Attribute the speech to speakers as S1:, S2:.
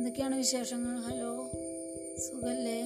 S1: എന്തൊക്കെയാണ് വിശേഷങ്ങൾ? ഹലോ സുഖല്ലേ?